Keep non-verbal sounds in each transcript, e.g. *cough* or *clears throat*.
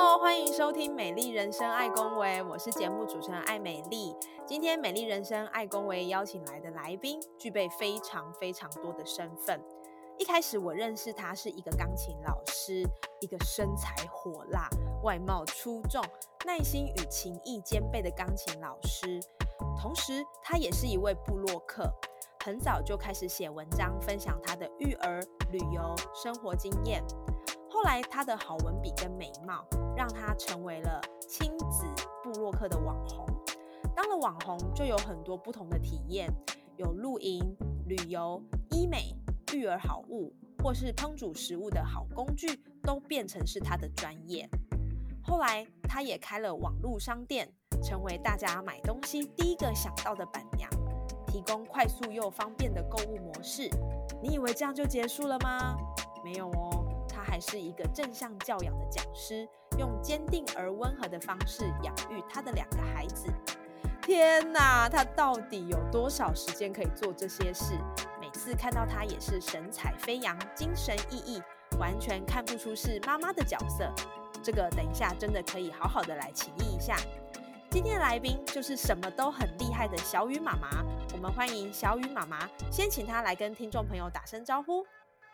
欢迎收听《美丽人生爱公维》，我是节目主持人艾美丽。今天《美丽人生爱公维》邀请来的来宾，具备非常非常多的身份。一开始我认识他是一个钢琴老师，一个身材火辣、外貌出众、耐心与情谊兼备的钢琴老师。同时，他也是一位布洛克，很早就开始写文章，分享他的育儿、旅游、生活经验。后来，他的好文笔跟美貌，让他成为了亲子布洛克的网红。当了网红，就有很多不同的体验，有露营、旅游、医美、育儿好物，或是烹煮食物的好工具，都变成是他的专业。后来，他也开了网络商店，成为大家买东西第一个想到的板娘，提供快速又方便的购物模式。你以为这样就结束了吗？没有哦。是一个正向教养的讲师，用坚定而温和的方式养育他的两个孩子。天哪，他到底有多少时间可以做这些事？每次看到他也是神采飞扬、精神奕奕，完全看不出是妈妈的角色。这个等一下真的可以好好的来请益一下。今天的来宾就是什么都很厉害的小雨妈妈，我们欢迎小雨妈妈，先请她来跟听众朋友打声招呼。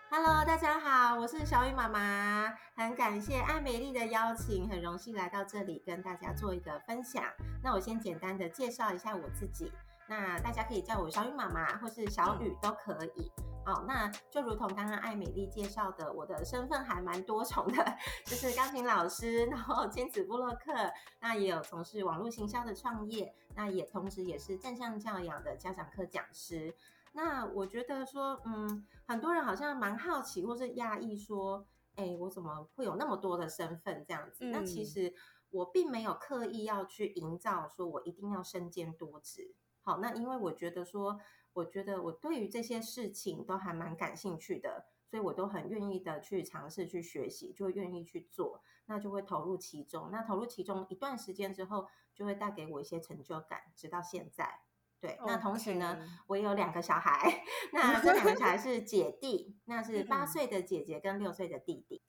Hello，大家好，我是小雨妈妈，很感谢爱美丽的邀请，很荣幸来到这里跟大家做一个分享。那我先简单的介绍一下我自己，那大家可以叫我小雨妈妈或是小雨都可以。哦，那就如同刚刚爱美丽介绍的，我的身份还蛮多重的，就是钢琴老师，然后亲子部落客，那也有从事网络行销的创业，那也同时也是正向教养的家长课讲师。那我觉得说，嗯，很多人好像蛮好奇或是讶异，说，哎，我怎么会有那么多的身份这样子？那其实我并没有刻意要去营造，说我一定要身兼多职。好，那因为我觉得说，我觉得我对于这些事情都还蛮感兴趣的，所以我都很愿意的去尝试去学习，就愿意去做，那就会投入其中。那投入其中一段时间之后，就会带给我一些成就感，直到现在。对，那同时呢，我有两个小孩，*laughs* 那这两个小孩是姐弟，那是八岁的姐姐跟六岁的弟弟。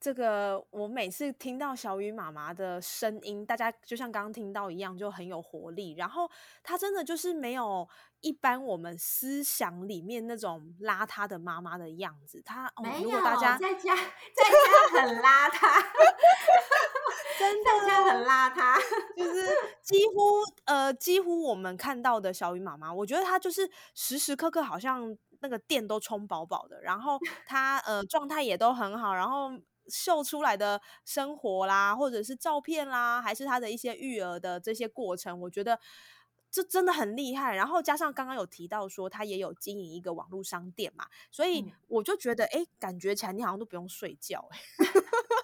这个我每次听到小雨妈妈的声音，大家就像刚刚听到一样，就很有活力。然后她真的就是没有一般我们思想里面那种邋遢的妈妈的样子。她没有，在家 *laughs* 在家很邋遢。真的很邋遢，就 *laughs* 是几乎呃，几乎我们看到的小雨妈妈，我觉得她就是时时刻刻好像那个电都充饱饱的，然后她呃状态也都很好，然后秀出来的生活啦，或者是照片啦，还是他的一些育儿的这些过程，我觉得这真的很厉害。然后加上刚刚有提到说他也有经营一个网络商店嘛，所以我就觉得哎，感觉起来你好像都不用睡觉哎。*laughs*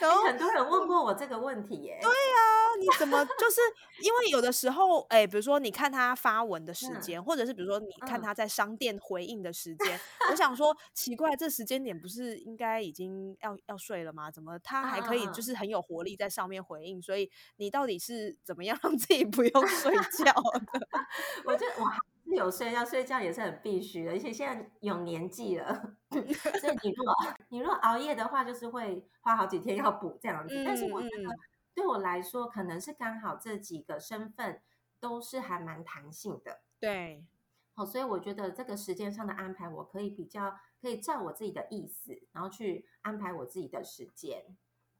然后很多人问过我这个问题耶。对呀，你怎么就是因为有的时候，哎，比如说你看他发文的时间，或者是比如说你看他在商店回应的时间，我想 *laughs* 说奇怪，这时间点不是应该已经要要睡了吗？怎么他还可以就是很有活力在上面回应？所以你到底是怎么样让自己不用睡觉的？*laughs* 我就我。有睡觉，睡觉也是很必须的，而且现在有年纪了，*laughs* 所以你如果你如果熬夜的话，就是会花好几天要补这样子。但是我觉得对我来说，可能是刚好这几个身份都是还蛮弹性的。对，好，所以我觉得这个时间上的安排，我可以比较可以照我自己的意思，然后去安排我自己的时间。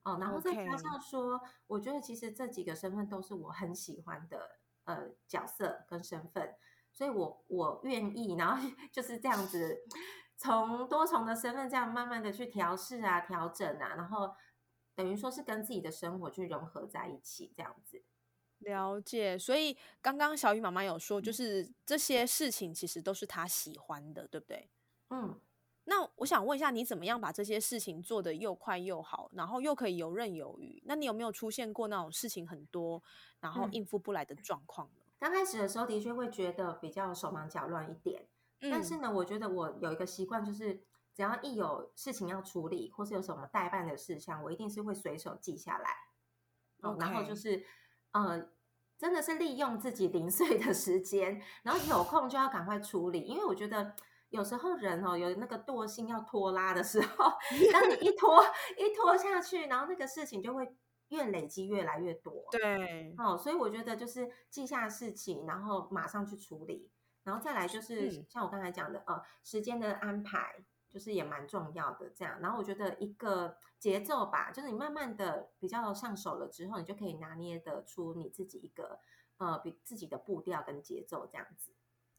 哦，然后再加上说，我觉得其实这几个身份都是我很喜欢的呃角色跟身份。所以，我我愿意，然后 *laughs* 就是这样子，从多重的身份这样慢慢的去调试啊、调整啊，然后等于说是跟自己的生活去融合在一起，这样子。了解。所以刚刚小雨妈妈有说，就是这些事情其实都是她喜欢的，对不对？嗯。那我想问一下，你怎么样把这些事情做得又快又好，然后又可以游刃有余？那你有没有出现过那种事情很多，然后应付不来的状况呢？刚开始的时候的确会觉得比较手忙脚乱一点，但是呢，我觉得我有一个习惯，就是只要一有事情要处理，或是有什么代办的事项，我一定是会随手记下来。哦，然后就是呃，真的是利用自己零碎的时间，然后有空就要赶快处理，因为我觉得。有时候人哦有那个惰性要拖拉的时候，*laughs* 当你一拖一拖下去，然后那个事情就会越累积越来越多。对，哦，所以我觉得就是记下事情，然后马上去处理，然后再来就是像我刚才讲的，呃，时间的安排就是也蛮重要的。这样，然后我觉得一个节奏吧，就是你慢慢的比较上手了之后，你就可以拿捏得出你自己一个呃比自己的步调跟节奏这样子。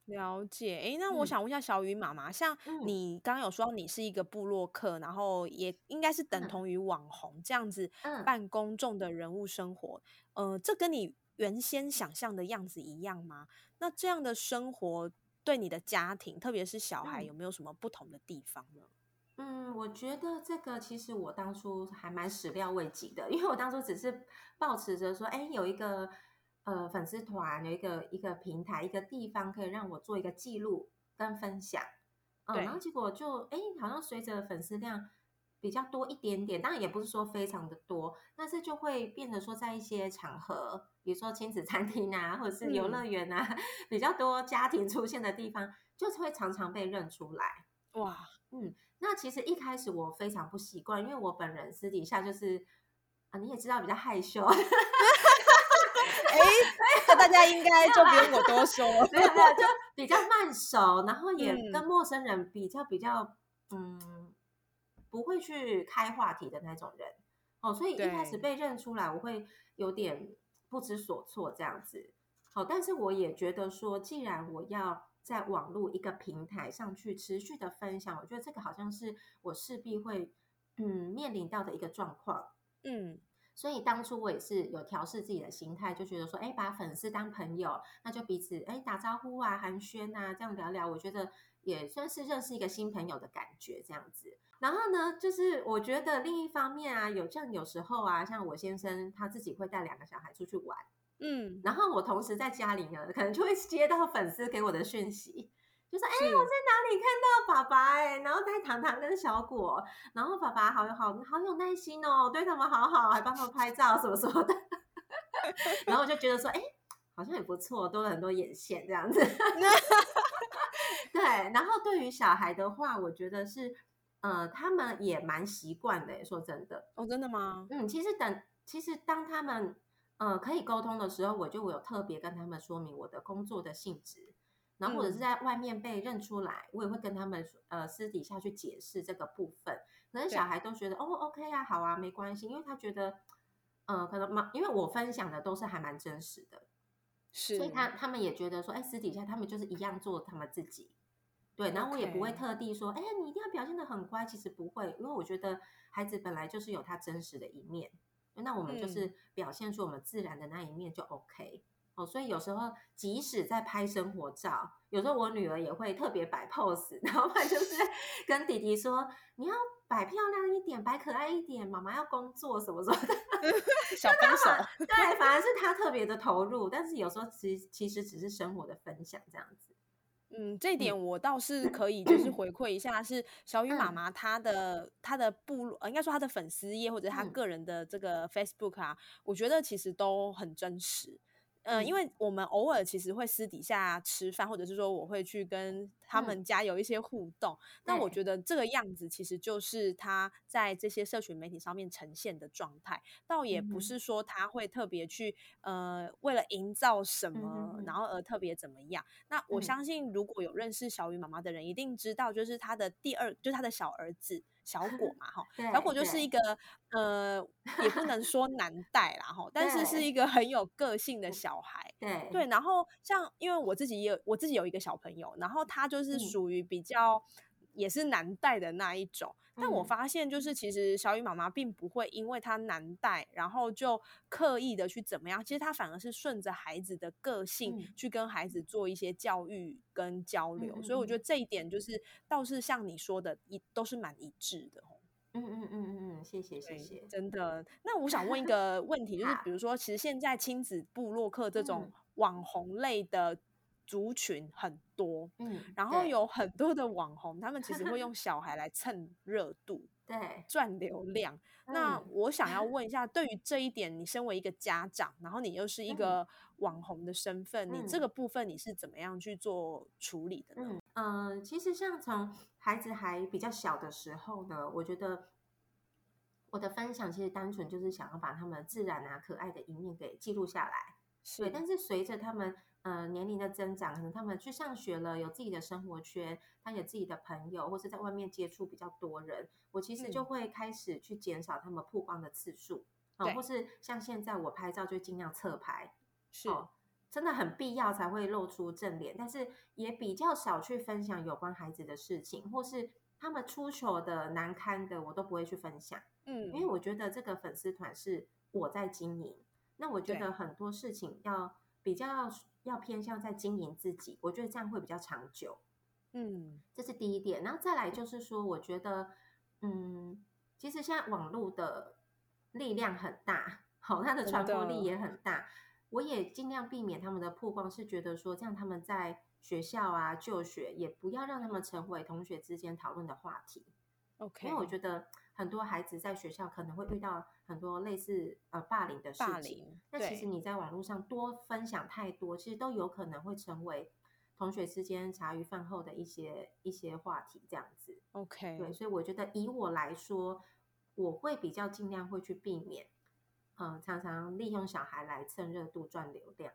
了解，哎，那我想问一下小雨妈妈，像你刚刚有说你是一个部落客，然后也应该是等同于网红这样子办公众的人物生活，呃，这跟你原先想象的样子一样吗？那这样的生活对你的家庭，特别是小孩，有没有什么不同的地方呢？嗯，我觉得这个其实我当初还蛮始料未及的，因为我当初只是抱持着说，哎，有一个。呃，粉丝团有一个一个平台，一个地方可以让我做一个记录跟分享，嗯，然后结果就哎，好像随着粉丝量比较多一点点，当然也不是说非常的多，但是就会变得说在一些场合，比如说亲子餐厅啊，或者是游乐园啊，*laughs* 比较多家庭出现的地方，就是会常常被认出来。哇，嗯，那其实一开始我非常不习惯，因为我本人私底下就是啊，你也知道比较害羞。哎，那大家应该就不用我多说，*laughs* 没有没有，就比较慢熟，然后也跟陌生人比较比较，嗯，不会去开话题的那种人哦，所以一开始被认出来，我会有点不知所措这样子。好，但是我也觉得说，既然我要在网络一个平台上去持续的分享，我觉得这个好像是我势必会嗯面临到的一个状况，嗯。所以当初我也是有调试自己的心态，就觉得说，哎，把粉丝当朋友，那就彼此哎打招呼啊、寒暄啊，这样聊聊，我觉得也算是认识一个新朋友的感觉，这样子。然后呢，就是我觉得另一方面啊，有这样有时候啊，像我先生他自己会带两个小孩出去玩，嗯，然后我同时在家里呢，可能就会接到粉丝给我的讯息。就说哎，我在哪里看到爸爸哎，然后带糖糖跟小果，然后爸爸好有好好有耐心哦，对他们好好，还帮他们拍照什么什么的。*laughs* 然后我就觉得说，哎，好像也不错，多了很多眼线这样子。*laughs* 对，然后对于小孩的话，我觉得是，呃，他们也蛮习惯的。说真的，哦，真的吗？嗯，其实等，其实当他们呃可以沟通的时候，我就有特别跟他们说明我的工作的性质。然后或者是在外面被认出来，我也会跟他们呃私底下去解释这个部分。可能小孩都觉得哦，OK 啊，好啊，没关系，因为他觉得，呃，可能嘛，因为我分享的都是还蛮真实的，是，所以他他们也觉得说，哎，私底下他们就是一样做他们自己，对。然后我也不会特地说，哎，你一定要表现的很乖，其实不会，因为我觉得孩子本来就是有他真实的一面，那我们就是表现出我们自然的那一面就 OK。哦，所以有时候即使在拍生活照，有时候我女儿也会特别摆 pose，*laughs* 然后她就是 *laughs* 跟弟弟说：“你要摆漂亮一点，摆可爱一点，妈妈要工作什么什么的。” *laughs* 小帮手，对，反而是他特别的投入，但是有时候其其实只是生活的分享这样子。嗯，这点我倒是可以就是回馈一下，是 *clears throat* 小雨妈妈她的她的部落，应该说她的粉丝页或者她个人的这个 Facebook 啊，我觉得其实都很真实。嗯，因为我们偶尔其实会私底下吃饭，或者是说我会去跟他们家有一些互动。那我觉得这个样子其实就是他在这些社群媒体上面呈现的状态，倒也不是说他会特别去呃为了营造什么，然后而特别怎么样。那我相信如果有认识小雨妈妈的人，一定知道就是他的第二，就是他的小儿子。小果嘛，哈，小果就是一个呃，也不能说难带啦，哈，但是是一个很有个性的小孩，对。对。然后像因为我自己也有我自己有一个小朋友，然后他就是属于比较也是难带的那一种。但我发现，就是其实小雨妈妈并不会因为她难带，然后就刻意的去怎么样。其实她反而是顺着孩子的个性去跟孩子做一些教育跟交流。所以我觉得这一点就是倒是像你说的，一都是蛮一致的。嗯嗯嗯嗯嗯，谢谢谢谢，真的。那我想问一 *laughs* 个问题，就是比如说，其实现在亲子部落客这种网红类的族群很多，嗯，然后有很多的网红，他们其实会用 *laughs* 小孩来蹭热度，对，赚流量。那我想要问一下，对于这一点，你身为一个家长，然后你又是一个网红的身份，你这个部分你是怎么样去做处理的呢？嗯，其实像从孩子还比较小的时候呢，我觉得我的分享其实单纯就是想要把他们自然啊、可爱的一面给记录下来。对，但是随着他们呃年龄的增长，可能他们去上学了，有自己的生活圈，他有自己的朋友，或是在外面接触比较多人，我其实就会开始去减少他们曝光的次数啊，或是像现在我拍照就尽量侧拍，是。真的很必要才会露出正脸，但是也比较少去分享有关孩子的事情，或是他们出糗的难堪的，我都不会去分享。嗯，因为我觉得这个粉丝团是我在经营，那我觉得很多事情要比较要偏向在经营自己，我觉得这样会比较长久。嗯，这是第一点，然后再来就是说，我觉得，嗯，其实现在网络的力量很大，好，它的传播力也很大。我也尽量避免他们的曝光，是觉得说这样他们在学校啊就学，也不要让他们成为同学之间讨论的话题。OK，因为我觉得很多孩子在学校可能会遇到很多类似呃霸凌的事情，那其实你在网络上多分享太多，其实都有可能会成为同学之间茶余饭后的一些一些话题这样子。OK，对，所以我觉得以我来说，我会比较尽量会去避免。嗯，常常利用小孩来蹭热度赚流量，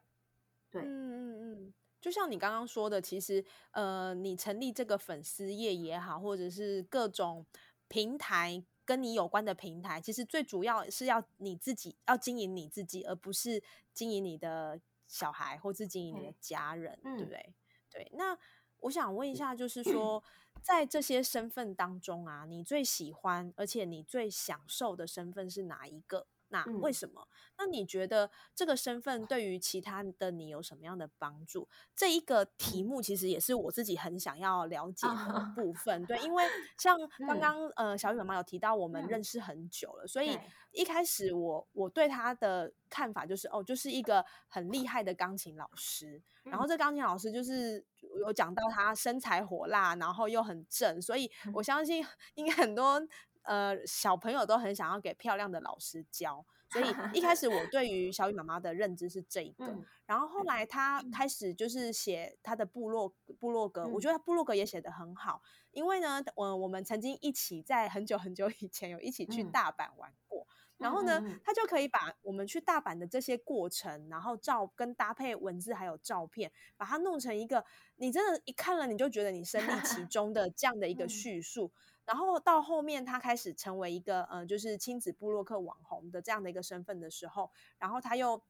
对，嗯嗯嗯，就像你刚刚说的，其实呃，你成立这个粉丝页也好，或者是各种平台跟你有关的平台，其实最主要是要你自己要经营你自己，而不是经营你的小孩或是经营你的家人，对不对？对，那我想问一下，就是说，在这些身份当中啊，你最喜欢而且你最享受的身份是哪一个？那为什么？那你觉得这个身份对于其他的你有什么样的帮助？这一个题目其实也是我自己很想要了解的部分。对，因为像刚刚呃小雨妈妈有提到，我们认识很久了，所以一开始我我对他的看法就是哦，就是一个很厉害的钢琴老师。然后这钢琴老师就是有讲到他身材火辣，然后又很正，所以我相信应该很多。呃，小朋友都很想要给漂亮的老师教，所以 *laughs* 一开始我对。于小雨妈妈的认知是这一个。然后后来她开始就是写她的部落部落格，我觉得部落格也写得很好，因为呢，我我们曾经一起在很久很久以前有一起去大阪玩过，然后呢，他就可以把我们去大阪的这些过程，然后照跟搭配文字还有照片，把它弄成一个你真的，一看了你就觉得你身历其 *laughs* 中的这样的一个叙述。然后到后面，他开始成为一个呃，就是亲子部落客网红的这样的一个身份的时候，然后他又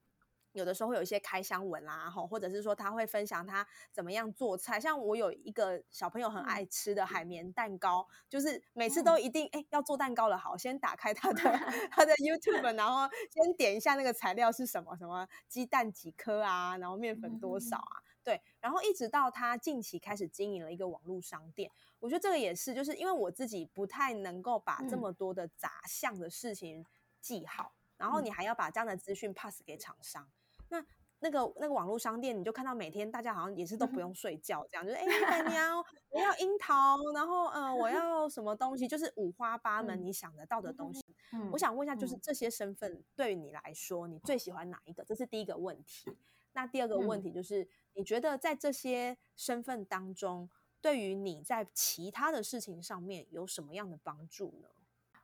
有的时候会有一些开箱文啦，吼，或者是说他会分享他怎么样做菜。像我有一个小朋友很爱吃的海绵蛋糕，就是每次都一定哎要做蛋糕了，好，先打开他的 *laughs* 他的 YouTube，然后先点一下那个材料是什么，什么鸡蛋几颗啊，然后面粉多少啊。对，然后一直到他近期开始经营了一个网络商店，我觉得这个也是，就是因为我自己不太能够把这么多的杂项的事情记好，然后你还要把这样的资讯 pass 给厂商，那那个那个网络商店，你就看到每天大家好像也是都不用睡觉，这样就是哎，板娘，*laughs* 我要樱桃，然后呃，我要什么东西，就是五花八门你想得到的东西。我想问一下，就是这些身份对于你来说，你最喜欢哪一个？这是第一个问题。那第二个问题就是，你觉得在这些身份当中，对于你在其他的事情上面有什么样的帮助呢？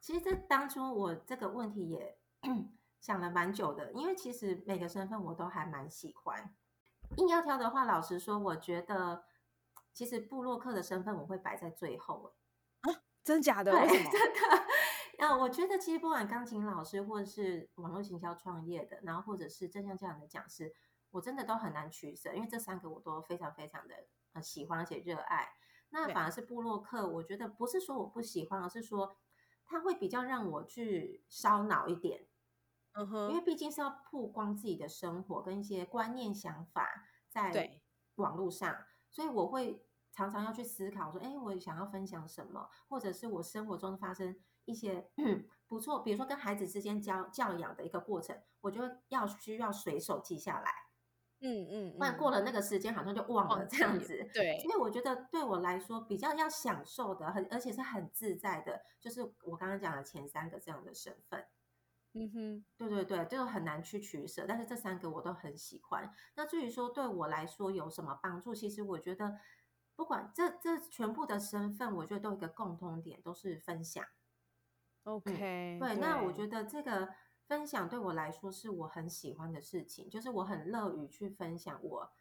其实这当初我这个问题也 *clears throat* 想了蛮久的，因为其实每个身份我都还蛮喜欢。硬要挑的话，老实说，我觉得其实布洛克的身份我会摆在最后。啊，真的假的？对，*laughs* 真的。啊，我觉得其实不管钢琴老师，或者是网络行销创业的，然后或者是正像这样的讲师。我真的都很难取舍，因为这三个我都非常非常的呃喜欢而且热爱。那反而是布洛克，我觉得不是说我不喜欢，而是说他会比较让我去烧脑一点。嗯哼，因为毕竟是要曝光自己的生活跟一些观念想法在网络上，所以我会常常要去思考说，哎，我想要分享什么，或者是我生活中发生一些 *clears throat* 不错，比如说跟孩子之间教教养的一个过程，我就要需要随手记下来。嗯嗯，不然过了那个时间好像就忘了这样子。对，因为我觉得对我来说比较要享受的，很而且是很自在的，就是我刚刚讲的前三个这样的身份。嗯哼，对对对，就很难去取舍，但是这三个我都很喜欢。那至于说对我来说有什么帮助，其实我觉得不管这这全部的身份，我觉得都有一个共通点，都是分享。OK，对，那我觉得这个分享对我来说是我很喜欢的事情，就是我很乐于去分享我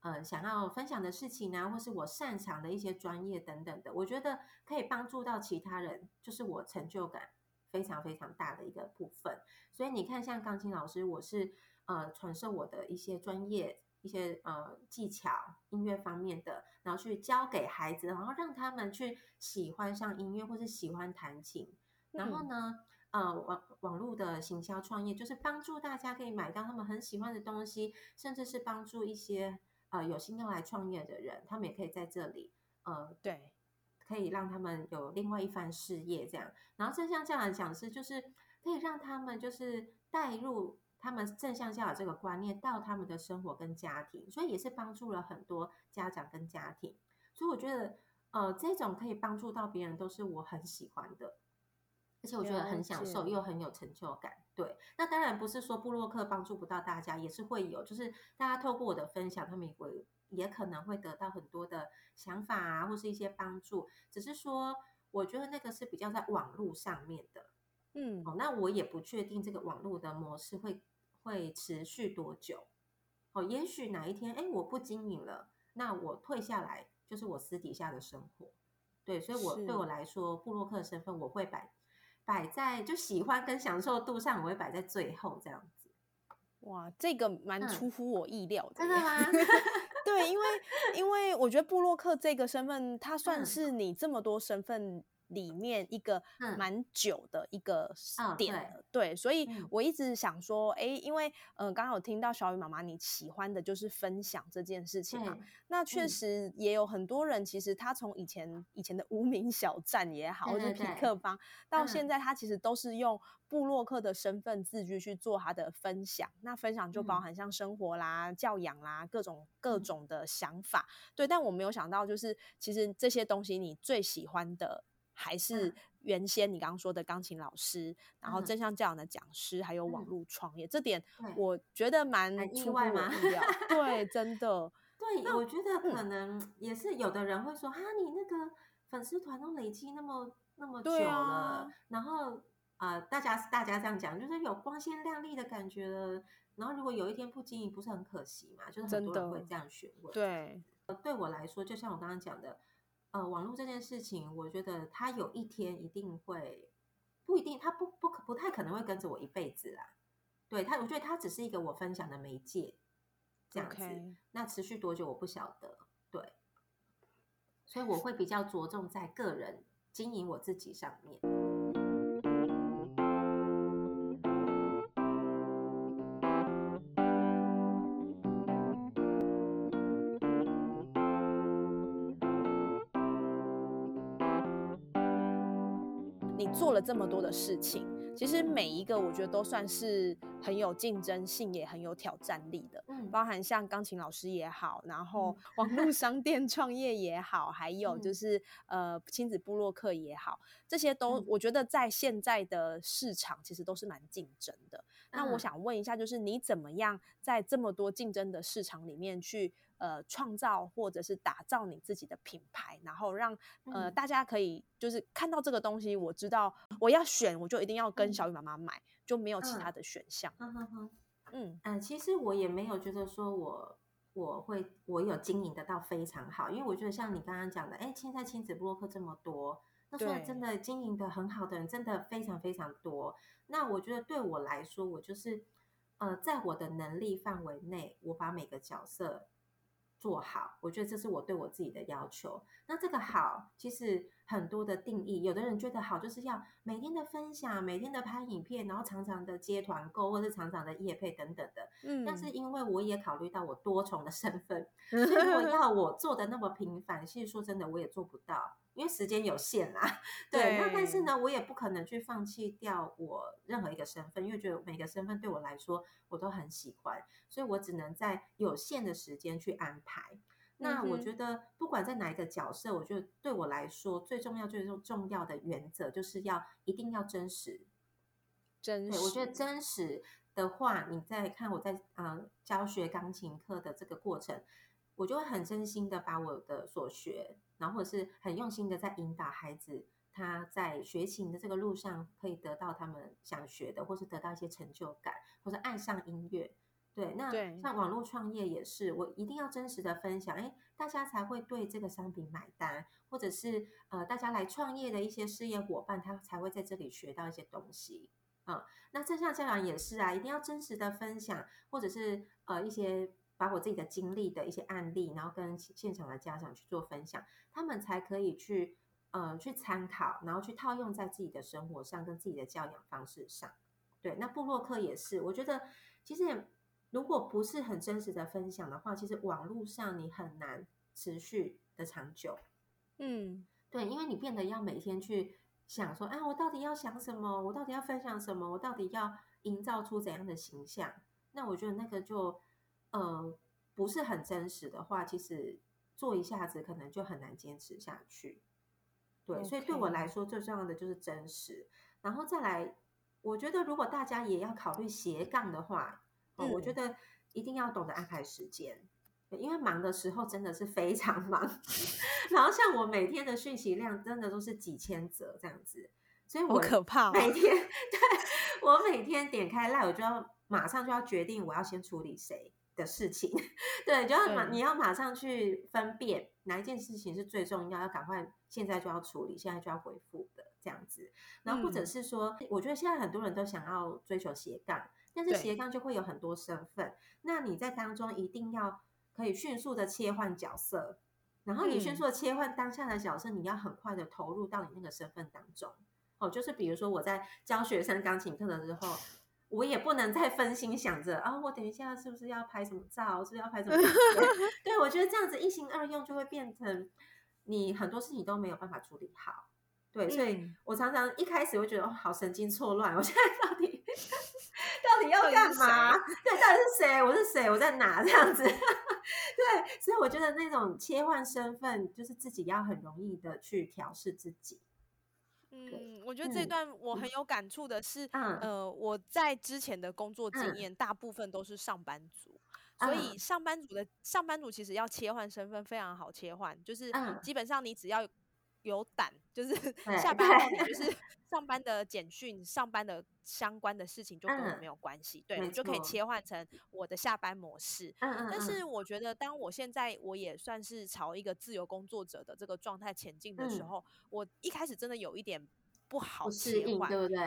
呃想要分享的事情啊，或是我擅长的一些专业等等的，我觉得可以帮助到其他人，就是我成就感。非常非常大的一个部分，所以你看，像钢琴老师，我是呃传授我的一些专业、一些呃技巧、音乐方面的，然后去教给孩子，然后让他们去喜欢上音乐或是喜欢弹琴。然后呢，呃网网络的行销创业，就是帮助大家可以买到他们很喜欢的东西，甚至是帮助一些呃有心要来创业的人，他们也可以在这里呃对。可以让他们有另外一番事业，这样，然后正向教养讲师就是可以让他们就是带入他们正向教养这个观念到他们的生活跟家庭，所以也是帮助了很多家长跟家庭。所以我觉得，呃，这种可以帮助到别人都是我很喜欢的，而且我觉得很享受又很有成就感。对，那当然不是说布洛克帮助不到大家，也是会有，就是大家透过我的分享，他们也会。也可能会得到很多的想法啊，或是一些帮助。只是说，我觉得那个是比较在网络上面的，嗯，哦，那我也不确定这个网络的模式会会持续多久。哦，也许哪一天，哎，我不经营了，那我退下来，就是我私底下的生活。对，所以，我对我来说，布洛克的身份我会摆摆在就喜欢跟享受度上，我会摆在最后这样子。哇，这个蛮出乎我意料的，真的吗？*laughs* 对，因为因为我觉得布洛克这个身份，他算是你这么多身份。里面一个蛮久的一个点，对，所以我一直想说，哎，因为呃，刚刚有听到小雨妈妈你喜欢的就是分享这件事情嘛，那确实也有很多人，其实他从以前以前的无名小站也好，或者匹克邦，到现在他其实都是用布洛克的身份自居去做他的分享，那分享就包含像生活啦、教养啦各种各种的想法，对，但我没有想到，就是其实这些东西你最喜欢的。还是原先你刚刚说的钢琴老师，然后正向教养的讲师，还有网络创业，这点我觉得蛮意外吗？对，真的。*laughs* 对，我觉得可能也是有的人会说，哈，你那个粉丝团都累积那么那么久了，然后呃，大家大家这样讲，就是有光鲜亮丽的感觉了，然后如果有一天不经营，不是很可惜嘛？就是很多人会这样询问。对，对我来说，就像我刚刚讲的。呃，网络这件事情，我觉得它有一天一定会，不一定，它不不可不太可能会跟着我一辈子啦。对它，我觉得它只是一个我分享的媒介，这样子。那持续多久我不晓得，对。所以我会比较着重在个人经营我自己上面。做了这么多的事情，其实每一个我觉得都算是很有竞争性，也很有挑战力的。嗯，包含像钢琴老师也好，然后 *laughs* 网络商店创业也好，还有就是呃亲子部落客也好，这些都我觉得在现在的市场其实都是蛮竞争的。那我想问一下，就是你怎么样在这么多竞争的市场里面去？呃，创造或者是打造你自己的品牌，然后让呃大家可以就是看到这个东西，我知道我要选，我就一定要跟小雨妈妈买，就没有其他的选项。嗯嗯，其实我也没有觉得说我我会我有经营得到非常好，因为我觉得像你刚刚讲的，哎，现在亲子博客这么多，那说真的经营的很好的人真的非常非常多。那我觉得对我来说，我就是呃在我的能力范围内，我把每个角色。做好，我觉得这是我对我自己的要求。那这个好，其实很多的定义，有的人觉得好就是要每天的分享，每天的拍影片，然后常常的接团购，或是常常的夜配等等的。嗯，但是因为我也考虑到我多重的身份，所以我 *laughs* 要我做的那么频繁，其实说真的，我也做不到。因为时间有限啦，*laughs* 对，那但是呢，我也不可能去放弃掉我任何一个身份，因为觉得每个身份对我来说我都很喜欢，所以我只能在有限的时间去安排。那我觉得不管在哪一个角色，我觉得对我来说最重要、最重要的原则就是要一定要真实。真实，我觉得真实的话，你在看我在嗯教学钢琴课的这个过程，我就会很真心的把我的所学。然后或者是很用心的在引导孩子，他在学琴的这个路上可以得到他们想学的，或是得到一些成就感，或者爱上音乐。对，那像网络创业也是，我一定要真实的分享，哎，大家才会对这个商品买单，或者是呃，大家来创业的一些事业伙伴，他才会在这里学到一些东西。嗯，那正向教养也是啊，一定要真实的分享，或者是呃一些。把我自己的经历的一些案例，然后跟现场的家长去做分享，他们才可以去呃去参考，然后去套用在自己的生活上，跟自己的教养方式上。对，那布洛克也是，我觉得其实如果不是很真实的分享的话，其实网络上你很难持续的长久。嗯，对，因为你变得要每天去想说，啊，我到底要想什么？我到底要分享什么？我到底要营造出怎样的形象？那我觉得那个就。呃，不是很真实的话，其实做一下子可能就很难坚持下去。对，所以对我来说最重要的就是真实。然后再来，我觉得如果大家也要考虑斜杠的话，我觉得一定要懂得安排时间，因为忙的时候真的是非常忙。*laughs* 然后像我每天的讯息量真的都是几千则这样子，所以我可怕。每天 *laughs* 对我每天点开赖，我就要马上就要决定我要先处理谁。的事情，*laughs* 对，就要马你要马上去分辨哪一件事情是最重要，要赶快现在就要处理，现在就要回复的这样子。然后或者是说，我觉得现在很多人都想要追求斜杠，但是斜杠就会有很多身份，那你在当中一定要可以迅速的切换角色，然后你迅速的切换当下的角色，你要很快的投入到你那个身份当中。哦，就是比如说我在教学生钢琴课的时候。我也不能再分心想着啊，我等一下是不是要拍什么照，是不是要拍什么？*laughs* 对，我觉得这样子一心二用就会变成你很多事情都没有办法处理好。对，所以我常常一开始会觉得哦，好神经错乱，我 *laughs* 现在到底到底要干嘛？对，到底是谁？我是谁？我在哪？*laughs* 这样子。对，所以我觉得那种切换身份，就是自己要很容易的去调试自己。嗯，我觉得这段我很有感触的是，呃，我在之前的工作经验大部分都是上班族，所以上班族的上班族其实要切换身份非常好切换，就是基本上你只要。有胆，就是 *laughs* 下班后你就是 *laughs* 上班的简讯、上班的相关的事情就跟我没有关系，对，你就可以切换成我的下班模式。嗯嗯。但是我觉得，当我现在我也算是朝一个自由工作者的这个状态前进的时候，我一开始真的有一点。不好切换，对不对？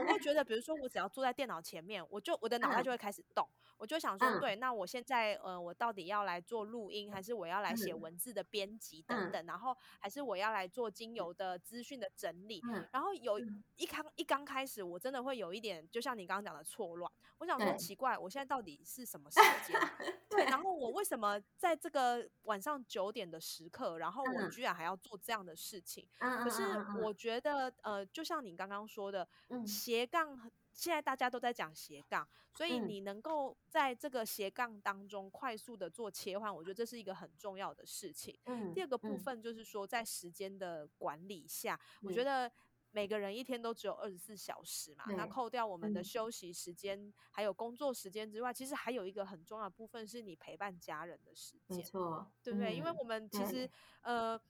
我会觉得，比如说，我只要坐在电脑前面，我就我的脑袋就会开始动，我就想说，对，那我现在，呃，我到底要来做录音，还是我要来写文字的编辑等等，然后还是我要来做精油的资讯的整理？然后有一刚一刚开始，我真的会有一点，就像你刚刚讲的错乱。我想说，奇怪，我现在到底是什么时间？*laughs* 对，然后我为什么在这个晚上九点的时刻，然后我居然还要做这样的事情？可是我觉得，呃。呃，就像你刚刚说的，斜杠，现在大家都在讲斜杠，所以你能够在这个斜杠当中快速的做切换，我觉得这是一个很重要的事情。第二个部分就是说，在时间的管理下，我觉得每个人一天都只有二十四小时嘛，那扣掉我们的休息时间还有工作时间之外，其实还有一个很重要的部分是你陪伴家人的时间，没错，对不对？因为我们其实呃。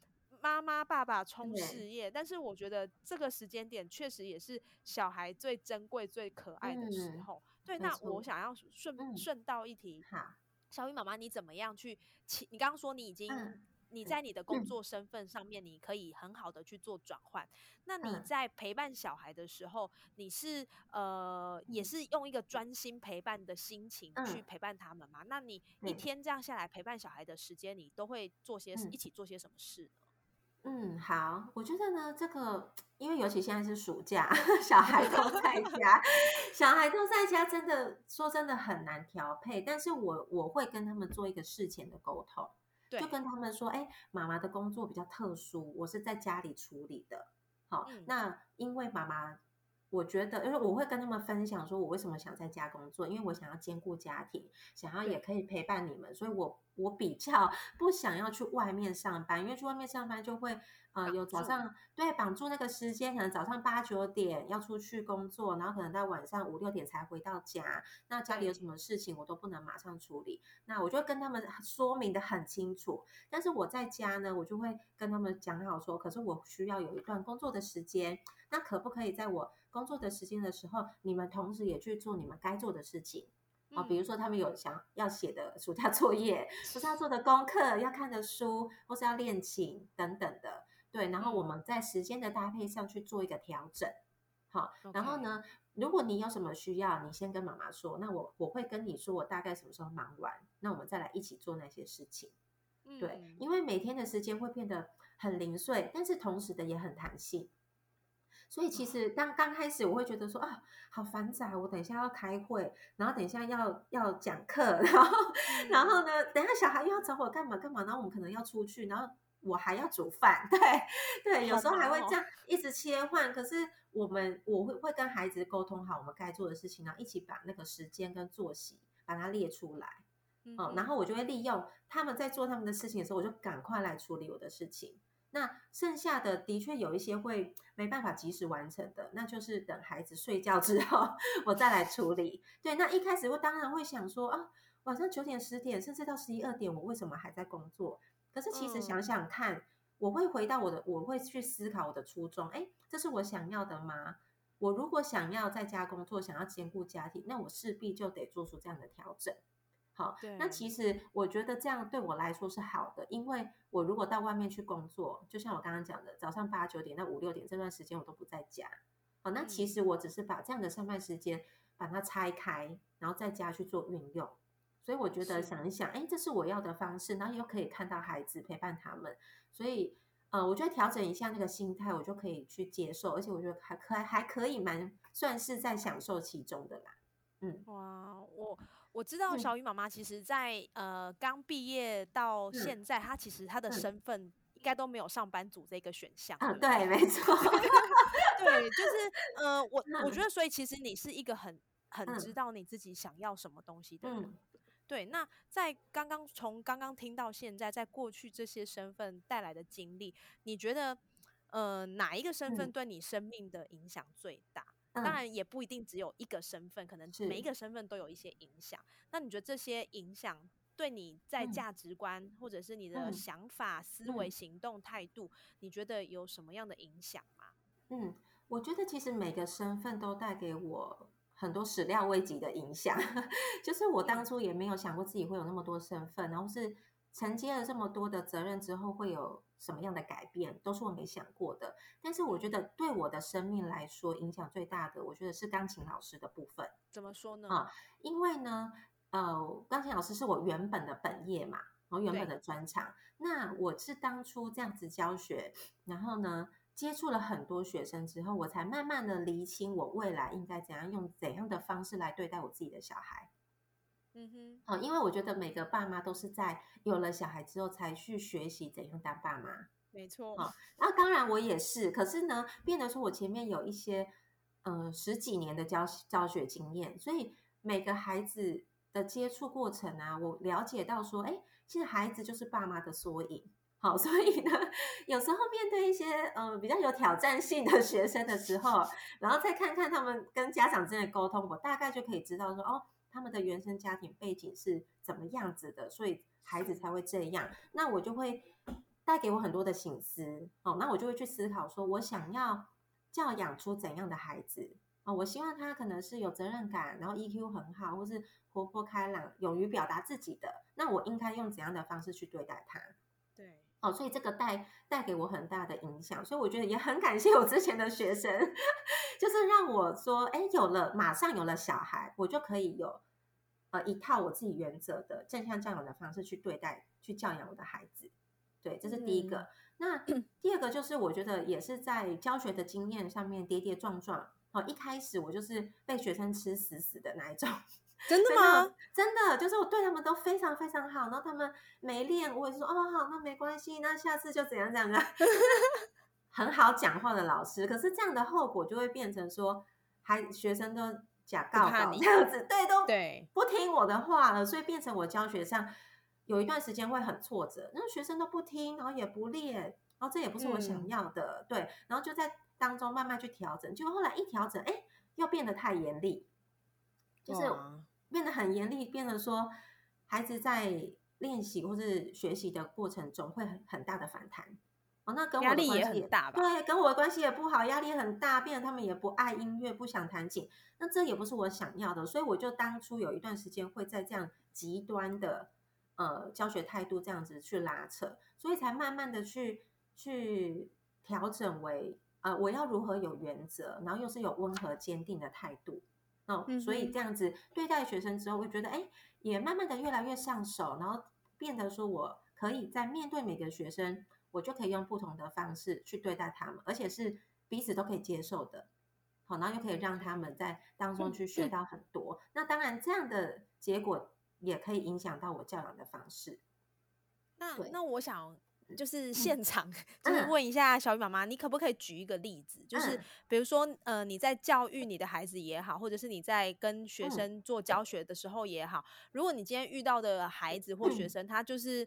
妈妈、爸爸冲事业，但是我觉得这个时间点确实也是小孩最珍贵、最可爱的时候。对，那我想要顺顺道一提，小雨妈妈，你怎么样去？你刚刚说你已经。你在你的工作身份上面，你可以很好的去做转换。那你在陪伴小孩的时候，你是呃也是用一个专心陪伴的心情去陪伴他们吗？那你一天这样下来陪伴小孩的时间，你都会做些一起做些什么事呢？嗯，好，我觉得呢，这个因为尤其现在是暑假，*laughs* 小孩都在家，*laughs* 小孩都在家，真的说真的很难调配。但是我我会跟他们做一个事前的沟通，就跟他们说，哎，妈妈的工作比较特殊，我是在家里处理的。好，那因为妈妈。我觉得，因为我会跟他们分享，说我为什么想在家工作，因为我想要兼顾家庭，想要也可以陪伴你们，所以我我比较 *laughs* 不想要去外面上班，因为去外面上班就会。啊，有早上对绑住那个时间，可能早上八九点要出去工作，然后可能到晚上五六点才回到家。那家里有什么事情，我都不能马上处理。那我就跟他们说明的很清楚。但是我在家呢，我就会跟他们讲好说，可是我需要有一段工作的时间。那可不可以在我工作的时间的时候，你们同时也去做你们该做的事情？啊，比如说他们有想要写的暑假作业，或是要做的功课，要看的书，或是要练琴等等的。对，然后我们在时间的搭配上去做一个调整，好，然后呢，如果你有什么需要，你先跟妈妈说，那我我会跟你说我大概什么时候忙完，那我们再来一起做那些事情。对，因为每天的时间会变得很零碎，但是同时的也很弹性，所以其实当刚开始我会觉得说啊，好繁杂，我等一下要开会，然后等一下要要讲课，然后然后呢，等下小孩又要找我干嘛干嘛，然后我们可能要出去，然后。我还要煮饭，*laughs* 对对，有时候还会这样一直切换。可是我们我会会跟孩子沟通好我们该做的事情，然后一起把那个时间跟作息把它列出来，哦，然后我就会利用他们在做他们的事情的时候，我就赶快来处理我的事情。那剩下的的确有一些会没办法及时完成的，那就是等孩子睡觉之后 *laughs* 我再来处理。对，那一开始我当然会想说啊，晚上九点十点甚至到十一二点，我为什么还在工作？可是其实想想看，我会回到我的，我会去思考我的初衷。哎，这是我想要的吗？我如果想要在家工作，想要兼顾家庭，那我势必就得做出这样的调整。好，那其实我觉得这样对我来说是好的，因为我如果到外面去工作，就像我刚刚讲的，早上八九点到五六点这段时间我都不在家。好，那其实我只是把这样的上班时间把它拆开，然后在家去做运用。所以我觉得想一想，哎，这是我要的方式，然后又可以看到孩子陪伴他们，所以呃，我觉得调整一下那个心态，我就可以去接受，而且我觉得还可还可以蛮算是在享受其中的啦。嗯，哇，我我知道小雨妈妈其实，在呃刚毕业到现在，她其实她的身份应该都没有上班族这个选项。啊，对，没。*laughs* 错，对，就是。呃，我我觉得，所以其实你是一个很很知道你自己想要什么东西的人。对，那在刚刚从刚刚听到现在，在过去这些身份带来的经历，你觉得，呃，哪一个身份对你生命的影响最大？当然也不一定只有一个身份，可能每一个身份都有一些影响。那你觉得这些影响对你在价值观，或者是你的想法、思维、行动、态度，你觉得有什么样的影响吗？嗯，我觉得其实每个身份都带给我。很多始料未及的影响，*laughs* 就是我当初也没有想过自己会有那么多身份，然后是承接了这么多的责任之后会有什么样的改变，都是我没想过的。但是我觉得对我的生命来说，影响最大的，我觉得是钢琴老师的部分。怎么说呢？啊，因为呢，呃，钢琴老师是我原本的本业嘛，然后原本的专长。那我是当初这样子教学，然后呢？接触了很多学生之后，我才慢慢的厘清我未来应该怎样用怎样的方式来对待我自己的小孩。嗯哼，好，因为我觉得每个爸妈都是在有了小孩之后才去学习怎样当爸妈。没错，好，那当然我也是，可是呢，变得说我前面有一些呃十几年的教教学经验，所以每个孩子的接触过程啊，我了解到说，哎，其实孩子就是爸妈的缩影。好，*laughs* 所以呢，有时候面对一些嗯比较有挑战性的学生的时候，然后再看看他们跟家长之间的沟通，我大概就可以知道说，哦，他们的原生家庭背景是怎么样子的，所以孩子才会这样。那我就会带给我很多的心思，哦，那我就会去思考说，我想要教养出怎样的孩子啊？我希望他可能是有责任感，然后 EQ 很好，或是活泼开朗、勇于表达自己的。那我应该用怎样的方式去对待他？对。哦，所以这个带带给我很大的影响，所以我觉得也很感谢我之前的学生，*laughs* 就是让我说，哎，有了马上有了小孩，我就可以有呃一套我自己原则的正向教养的方式去对待、去教养我的孩子。对，这是第一个。那第二个就是我觉得也是在教学的经验上面跌跌撞撞。哦，一开始我就是被学生吃死死的那一种。*laughs* 真的吗？真的，就是我对他们都非常非常好，然后他们没练，我也是说哦好，那没关系，那下次就怎样怎样，*laughs* 很好讲话的老师。可是这样的后果就会变成说，还学生都假告告这样子，对，都对不听我的话了，所以变成我教学上有一段时间会很挫折，那学生都不听，然后也不练，然后这也不是我想要的，对，然后就在当中慢慢去调整，结果后来一调整，哎，又变得太严厉，就是。变得很严厉，变得说孩子在练习或是学习的过程中会很很大的反弹哦，那跟我的关系也大吧？对，跟我的关系也不好，压力很大，变得他们也不爱音乐，不想弹琴，那这也不是我想要的，所以我就当初有一段时间会在这样极端的呃教学态度这样子去拉扯，所以才慢慢的去去调整为呃我要如何有原则，然后又是有温和坚定的态度。哦，所以这样子对待学生之后，我觉得哎，也慢慢的越来越上手，然后变得说我可以在面对每个学生，我就可以用不同的方式去对待他们，而且是彼此都可以接受的。好，然后又可以让他们在当中去学到很多。那当然，这样的结果也可以影响到我教养的方式。那那我想。就是现场，*laughs* 就是问一下小雨妈妈，你可不可以举一个例子？就是比如说，呃，你在教育你的孩子也好，或者是你在跟学生做教学的时候也好，如果你今天遇到的孩子或学生，他就是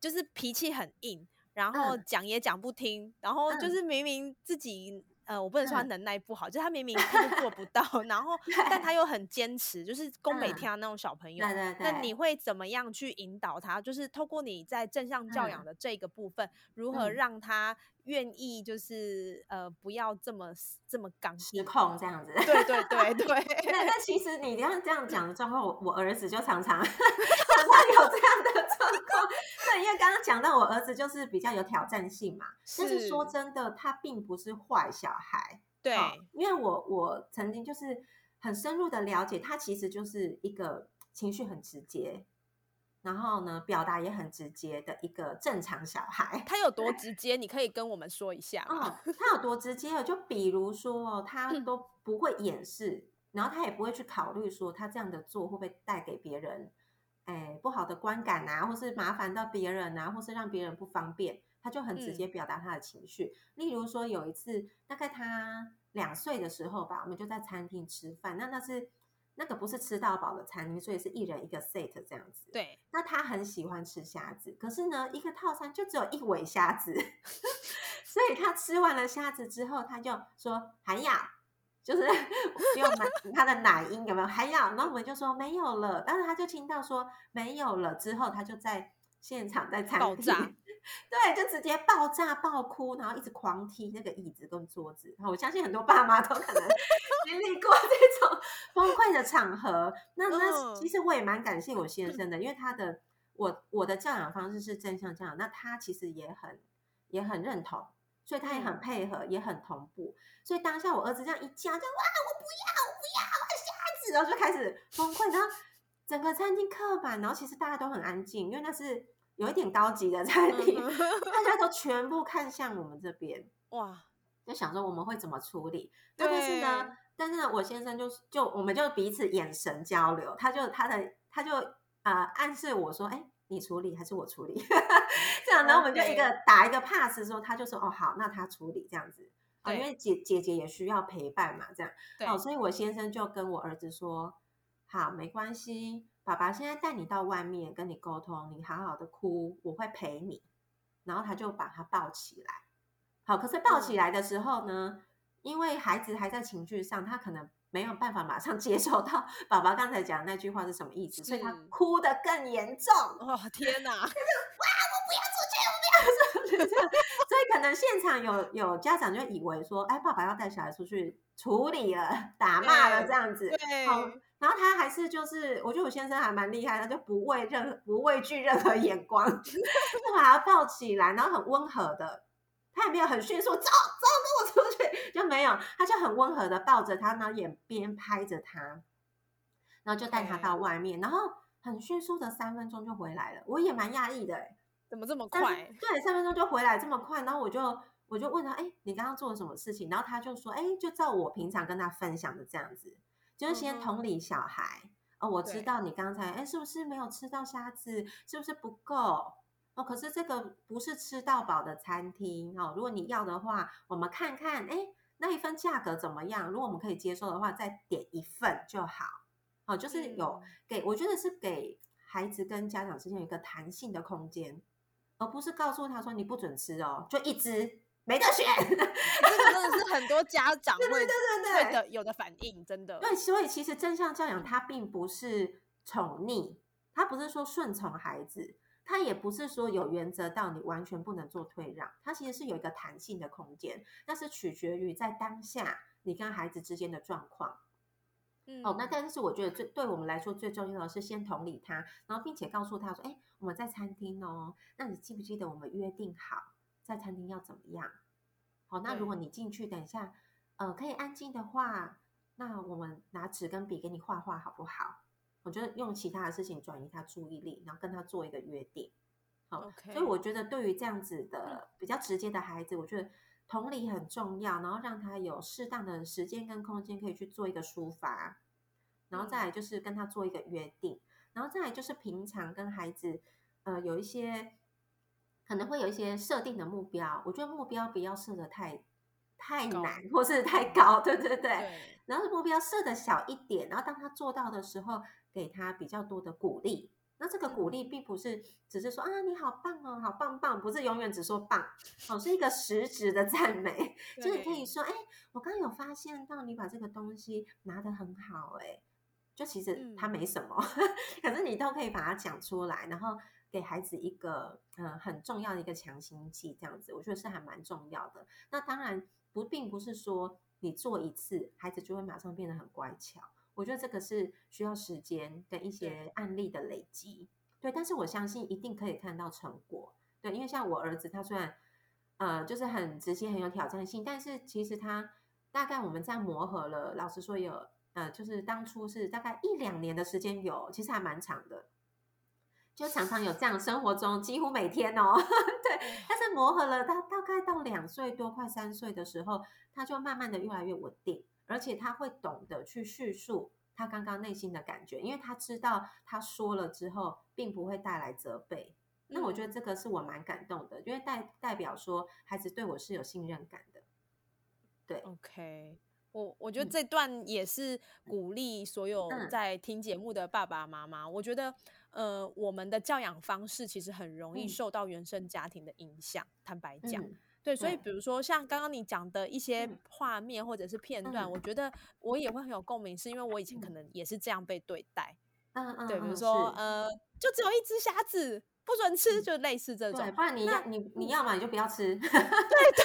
就是脾气很硬，然后讲也讲不听，然后就是明明自己。呃，我不能说他能耐不好，就是他明明他就做不 *laughs* 到，然后但他又很坚持，就是宫北天那种小朋友。对对对。那你会怎么样去引导他？就是透过你在正向教养的这个部分，如何让他愿意，就是呃，不要这么这么刚失控这样子？对对对对。*laughs* 那那其实你这样这样讲的状况，我我儿子就常常 *laughs* 常常有这样的。*laughs* 对，因为刚刚讲到我儿子就是比较有挑战性嘛，但是说真的，他并不是坏小。孩对，因为我我曾经就是很深入的了解，他其实就是一个情绪很直接，然后呢表达也很直接的一个正常小孩。他有多 *laughs* 直接？你可以跟我们说一下哦。他有多直接？就比如说，他都不会掩饰，然后他也不会去考虑说他这样的做会不会带给别人哎不好的观感啊，或是麻烦到别人啊，或是让别人不方便。他就很直接表达他的情绪，例如说有一次，大概他两岁的时候吧，我们就在餐厅吃饭，那那是那个不是吃到饱的餐厅，所以是一人一个 set 这样子。对，那他很喜欢吃虾子，可是呢，一个套餐就只有一尾虾子，*laughs* 所以他吃完了虾子之后，他就说还要，就是 *laughs* 用他的奶音有没有还要？然后我们就说没有了，但是他就听到说没有了之后，他就在现场在餐厅。*laughs* 对，就直接爆炸、爆哭，然后一直狂踢那个椅子跟桌子。我相信很多爸妈都可能 *laughs* 经历过这种崩溃的场合。那那其实我也蛮感谢我先生的，因为他的我我的教养方式是正向教养，那他其实也很也很认同，所以他也很配合，也很同步。所以当下我儿子这样一叫，就哇，我不要，我不要，我瞎子，然后就开始崩溃，然后整个餐厅客满，然后其实大家都很安静，因为那是。有一点高级的餐厅，大家都全部看向我们这边，哇，就想说我们会怎么处理。但是呢，但是呢，我先生就就我们就彼此眼神交流，他就他的他就呃暗示我说，哎，你处理还是我处理？*laughs* 这样，然后我们就一个打一个 pass，说他就说，哦，好，那他处理这样子啊，因为姐姐姐也需要陪伴嘛，这样，哦，所以我先生就跟我儿子说，好，没关系。爸爸现在带你到外面跟你沟通，你好好的哭，我会陪你。然后他就把他抱起来。好，可是抱起来的时候呢，因为孩子还在情绪上，他可能没有办法马上接受到爸爸刚才讲那句话是什么意思，所以他哭得更严重。哦天哪！哇，我不要出去，我不要出去。*laughs* 所以可能现场有有家长就以为说，哎，爸爸要带小孩出去处理了，打骂了这样子。对。然后他还是就是，我觉得我先生还蛮厉害，他就不畏任不畏惧任何眼光，*laughs* 就把他抱起来，然后很温和的，他也没有很迅速走走跟我出去，就没有，他就很温和的抱着他，然后眼边拍着他，然后就带他到外面，然后很迅速的三分钟就回来了，我也蛮讶异的，怎么这么快？对，三分钟就回来这么快，然后我就我就问他，哎，你刚刚做了什么事情？然后他就说，哎，就照我平常跟他分享的这样子。就是先同理小孩哦，我知道你刚才哎，是不是没有吃到虾子？是不是不够哦？可是这个不是吃到饱的餐厅哦。如果你要的话，我们看看哎，那一份价格怎么样？如果我们可以接受的话，再点一份就好。哦，就是有给，我觉得是给孩子跟家长之间有一个弹性的空间，而不是告诉他说你不准吃哦，就一只。没得选，*laughs* 这个真的是很多家长会对对对对的有的反应，真的。对，所以其实正向教养它并不是宠溺，它不是说顺从孩子，它也不是说有原则到你完全不能做退让，它其实是有一个弹性的空间，那是取决于在当下你跟孩子之间的状况。嗯，哦，那但是我觉得最对我们来说最重要的是先同理他，然后并且告诉他说，哎，我们在餐厅哦，那你记不记得我们约定好？在餐厅要怎么样？好，那如果你进去，等一下，呃，可以安静的话，那我们拿纸跟笔给你画画，好不好？我觉得用其他的事情转移他注意力，然后跟他做一个约定。好，所以我觉得对于这样子的比较直接的孩子，我觉得同理很重要，然后让他有适当的时间跟空间可以去做一个抒发，然后再来就是跟他做一个约定，然后再来就是平常跟孩子，呃，有一些。可能会有一些设定的目标，我觉得目标不要设的太太难，或是太高，*laughs* 对对对。然后目标设的小一点，然后当他做到的时候，给他比较多的鼓励。那这个鼓励并不是只是说啊你好棒哦，好棒棒，不是永远只说棒，哦是一个实质的赞美，就是可以说哎，我刚刚有发现到你把这个东西拿得很好，哎，就其实他没什么，*laughs* 可是你都可以把它讲出来，然后。给孩子一个嗯很重要的一个强心剂，这样子我觉得是还蛮重要的。那当然不并不是说你做一次孩子就会马上变得很乖巧，我觉得这个是需要时间跟一些案例的累积。对，但是我相信一定可以看到成果。对，因为像我儿子他虽然呃就是很直接很有挑战性，但是其实他大概我们这样磨合了，老实说有呃就是当初是大概一两年的时间有，其实还蛮长的。就常常有这样，生活中几乎每天哦，*laughs* 对。但是磨合了，他大概到两岁多、快三岁的时候，他就慢慢的越来越稳定，而且他会懂得去叙述他刚刚内心的感觉，因为他知道他说了之后，并不会带来责备。那我觉得这个是我蛮感动的，因为代代表说孩子对我是有信任感的。对，OK。我我觉得这段也是鼓励所有在听节目的爸爸妈妈。我觉得，呃，我们的教养方式其实很容易受到原生家庭的影响。坦白讲，对，所以比如说像刚刚你讲的一些画面或者是片段，我觉得我也会很有共鸣，是因为我以前可能也是这样被对待。嗯嗯，对，比如说呃，就只有一只虾子不准吃，就类似这种。不然你要你你要嘛你就不要吃。对对。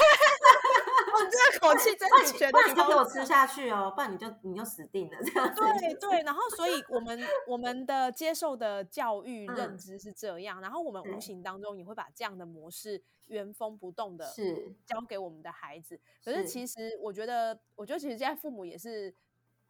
这个口气真的觉得，你就给我吃下去哦，不然你就你就死定了这样。对对，然后所以我们我们的接受的教育认知是这样，然后我们无形当中也会把这样的模式原封不动的是教给我们的孩子。可是其实我觉得，我觉得其实现在父母也是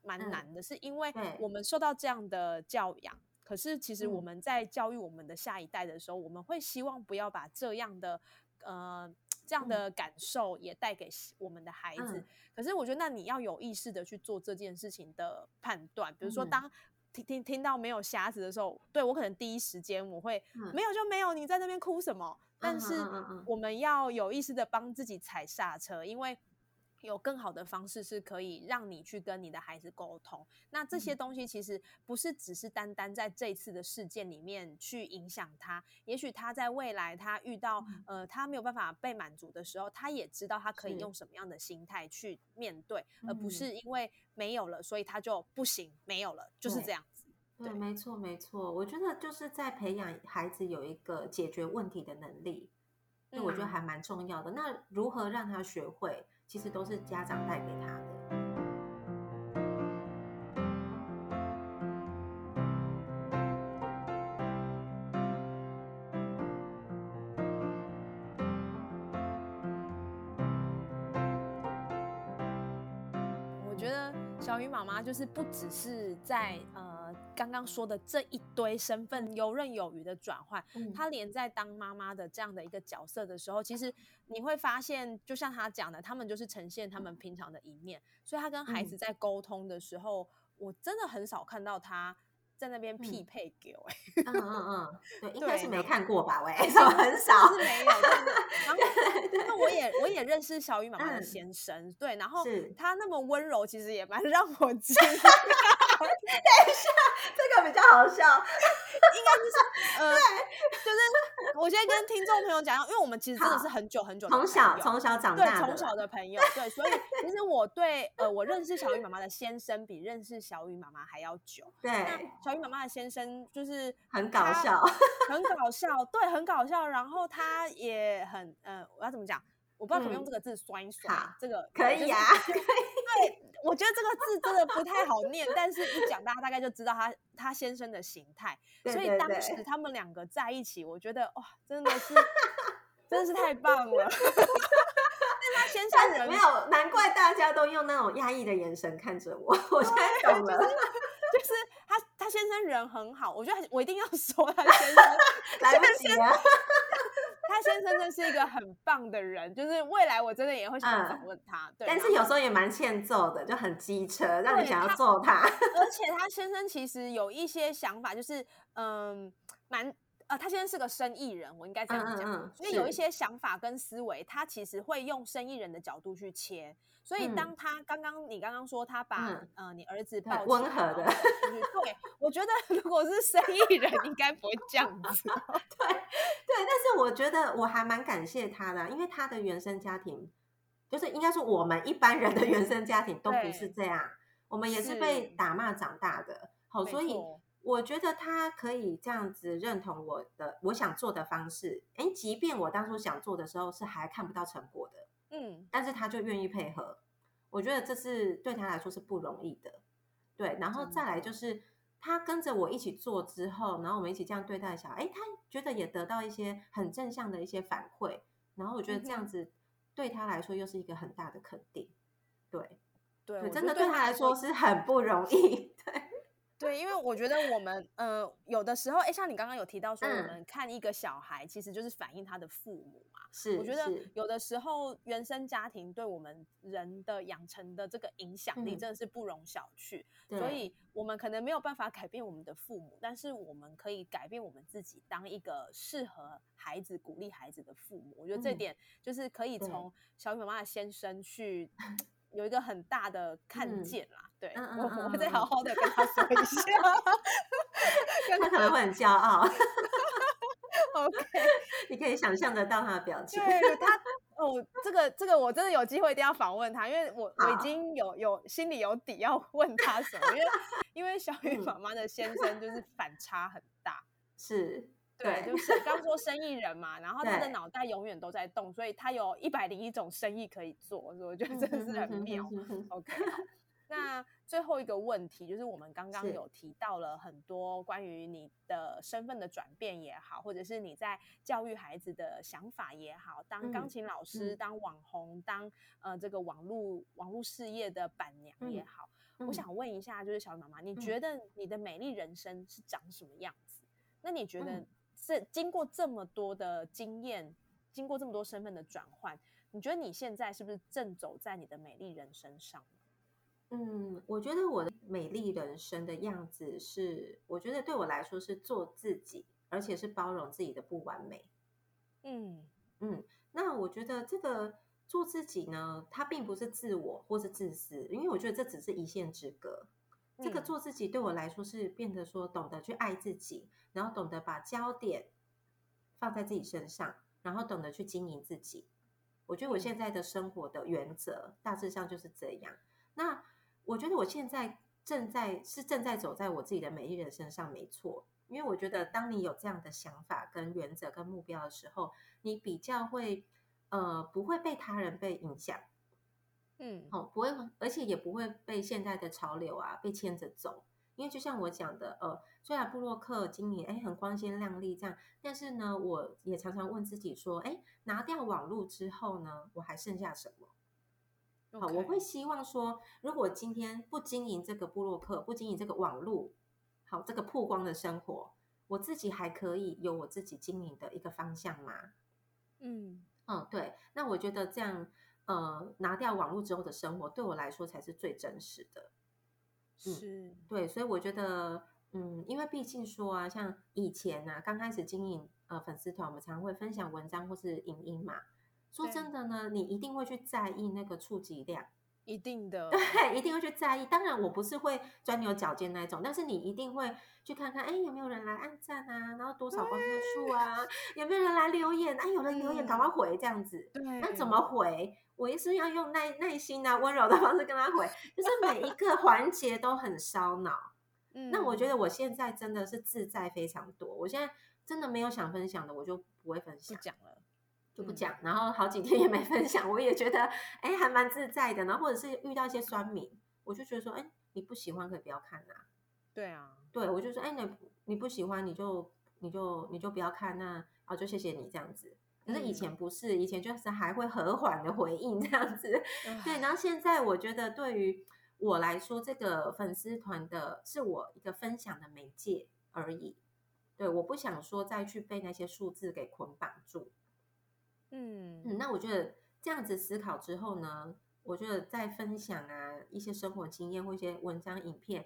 蛮难的，是因为我们受到这样的教养，可是其实我们在教育我们的下一代的时候，我们会希望不要把这样的呃。这样的感受也带给我们的孩子，可是我觉得，那你要有意识的去做这件事情的判断。比如说，当听听听到没有瞎子的时候，对我可能第一时间我会没有就没有，你在那边哭什么？但是我们要有意识的帮自己踩刹车，因为。有更好的方式是可以让你去跟你的孩子沟通。那这些东西其实不是只是单单在这一次的事件里面去影响他，也许他在未来他遇到呃他没有办法被满足的时候，他也知道他可以用什么样的心态去面对，而不是因为没有了所以他就不行，没有了就是这样子。对，没错没错，我觉得就是在培养孩子有一个解决问题的能力，那我觉得还蛮重要的。那如何让他学会？其实都是家长带给他的。我觉得小鱼妈妈就是不只是在呃。刚刚说的这一堆身份游刃有余的转换，她连在当妈妈的这样的一个角色的时候，其实你会发现，就像她讲的，他们就是呈现他们平常的一面，所以她跟孩子在沟通的时候，我真的很少看到她。在那边匹配给我，嗯嗯嗯，对，应该是没看过吧？喂，*laughs* 什么很少？是没有。*laughs* 然后，那我也我也认识小雨妈妈的先生，对，然后他那么温柔，其实也蛮让我 *laughs* 惊讶。等一下，这个比较好笑，应该就是呃，*laughs* 就是我先跟听众朋友讲，因为我们其实真的是很久很久从小从小长大，对，从小的朋友，对，所以其实我对呃，我认识小雨妈妈的先生比认识小雨妈妈还要久。对，小雨妈妈的先生就是很搞笑，*laughs* 很搞笑，对，很搞笑。然后他也很呃，我要怎么讲？我不知道怎么用这个字酸一酸，这个可以啊，对。我觉得这个字真的不太好念，但是一讲大家大概就知道他他先生的形态。*laughs* 所以当时他们两个在一起，我觉得哇，真的是 *laughs* 真的是太棒了。*laughs* 但他先生人没有，难怪大家都用那种压抑的眼神看着我。我现在懂了，就是他他先生人很好，我觉得我一定要说他先生来不及了。他先生真是一个很棒的人，就是未来我真的也会想访问他。对，但是有时候也蛮欠揍的，就很机车，让你想要揍他。而且他先生其实有一些想法，就是嗯，蛮呃，他先生是个生意人，我应该这样讲，所以有一些想法跟思维，他其实会用生意人的角度去切。所以，当他刚刚你刚刚说他把呃你儿子抱温和的，对，我觉得如果是生意人，应该不会这样 *laughs* 子。对对，但是我觉得我还蛮感谢他的，因为他的原生家庭，就是应该说我们一般人的原生家庭都不是这样，我们也是被打骂长大的。好，所以我觉得他可以这样子认同我的我想做的方式。哎，即便我当初想做的时候是还看不到成果的。嗯，但是他就愿意配合，我觉得这是对他来说是不容易的，对。然后再来就是他跟着我一起做之后，然后我们一起这样对待小孩，哎，他觉得也得到一些很正向的一些反馈，然后我觉得这样子对他来说又是一个很大的肯定，对，对，真的对他来说是很不容易，*laughs* 对。对，因为我觉得我们呃有的时候，哎，像你刚刚有提到说，我们看一个小孩，其实就是反映他的父母嘛。是，我觉得有的时候原生家庭对我们人的养成的这个影响力真的是不容小觑。所以，我们可能没有办法改变我们的父母，但是我们可以改变我们自己，当一个适合孩子、鼓励孩子的父母。我觉得这点就是可以从小雨妈妈的先生去。有一个很大的看见啦，对我我会再好好的跟他说一下，*laughs* 他可能会很骄傲。*laughs* *laughs* OK，你可以想象得到他的表情。对他哦，这个这个我真的有机会一定要访问他，因为我我已经有有心里有底要问他什么，因为因为小雨妈妈的先生就是反差很大，是。对，就是刚说生意人嘛，然后他的脑袋永远都在动，所以他有一百零一种生意可以做，所以我觉得真的是很妙。OK，那最后一个问题就是，我们刚刚有提到了很多关于你的身份的转变也好，或者是你在教育孩子的想法也好，当钢琴老师、当网红、当呃这个网络网络事业的板娘也好，我想问一下，就是小妈妈，你觉得你的美丽人生是长什么样子？那你觉得？这经过这么多的经验，经过这么多身份的转换，你觉得你现在是不是正走在你的美丽人生上？嗯，我觉得我的美丽人生的样子是，我觉得对我来说是做自己，而且是包容自己的不完美。嗯嗯，那我觉得这个做自己呢，它并不是自我或是自私，因为我觉得这只是一线之隔。这个做自己对我来说是变得说懂得去爱自己，然后懂得把焦点放在自己身上，然后懂得去经营自己。我觉得我现在的生活的原则大致上就是这样。那我觉得我现在正在是正在走在我自己的每一人身上，没错。因为我觉得当你有这样的想法、跟原则、跟目标的时候，你比较会呃不会被他人被影响。嗯，好，不会，而且也不会被现在的潮流啊被牵着走。因为就像我讲的，呃，虽然布洛克经营哎很光鲜亮丽这样，但是呢，我也常常问自己说，哎，拿掉网络之后呢，我还剩下什么？好，我会希望说，如果今天不经营这个布洛克，不经营这个网络，好，这个曝光的生活，我自己还可以有我自己经营的一个方向吗？嗯嗯，对。那我觉得这样，呃，拿掉网络之后的生活，对我来说才是最真实的。是，对。所以我觉得，嗯，因为毕竟说啊，像以前啊，刚开始经营呃粉丝团，我们常会分享文章或是影音嘛。说真的呢，你一定会去在意那个触及量，一定的，对，一定会去在意。当然，我不是会钻牛角尖那种，但是你一定会去看看，哎，有没有人来按赞啊？然后多少关注数啊？有没有人来留言？哎，有人留言，赶快回这样子。对，那怎么回？我也是要用耐耐心啊、温柔的方式跟他回，就是每一个环节都很烧脑。*laughs* 嗯，那我觉得我现在真的是自在非常多。我现在真的没有想分享的，我就不会分享，不讲了。就不讲，然后好几天也没 *laughs* 分享，我也觉得哎还蛮自在的。然后或者是遇到一些酸民，我就觉得说，哎你不喜欢可以不要看呐。对啊，对我就说，哎你你不喜欢你就你就你就不要看，那啊就谢谢你这样子。可是以前不是，以前就是还会和缓的回应这样子。对，然后现在我觉得对于我来说，这个粉丝团的是我一个分享的媒介而已。对，我不想说再去被那些数字给捆绑住。嗯嗯，那我觉得这样子思考之后呢，我觉得在分享啊一些生活经验或一些文章影片，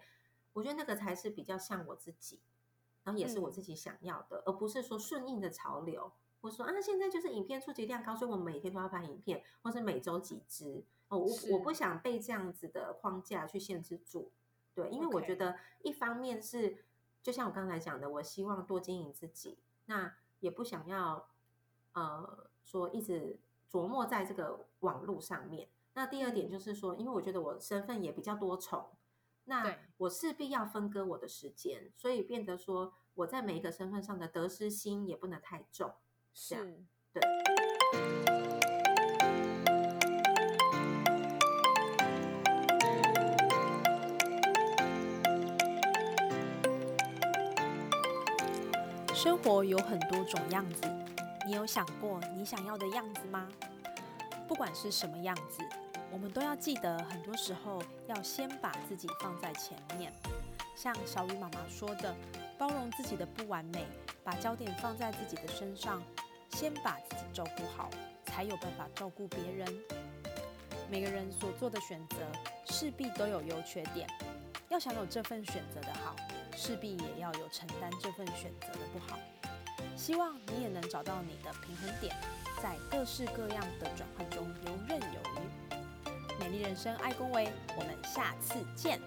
我觉得那个才是比较像我自己，然后也是我自己想要的，而不是说顺应的潮流。我说啊，现在就是影片触及量高，所以我每天都要拍影片，或是每周几支哦。我我不想被这样子的框架去限制住，对，因为我觉得一方面是就像我刚才讲的，我希望多经营自己，那也不想要呃。说一直琢磨在这个网络上面。那第二点就是说，因为我觉得我身份也比较多重，那我势必要分割我的时间，所以变得说我在每一个身份上的得失心也不能太重。是，对。生活有很多种样子。你有想过你想要的样子吗？不管是什么样子，我们都要记得，很多时候要先把自己放在前面。像小雨妈妈说的，包容自己的不完美，把焦点放在自己的身上，先把自己照顾好，才有办法照顾别人。每个人所做的选择，势必都有优缺点。要想有这份选择的好，势必也要有承担这份选择的不好。希望你也能找到你的平衡点，在各式各样的转换中游刃有余。美丽人生，爱恭维，我们下次见。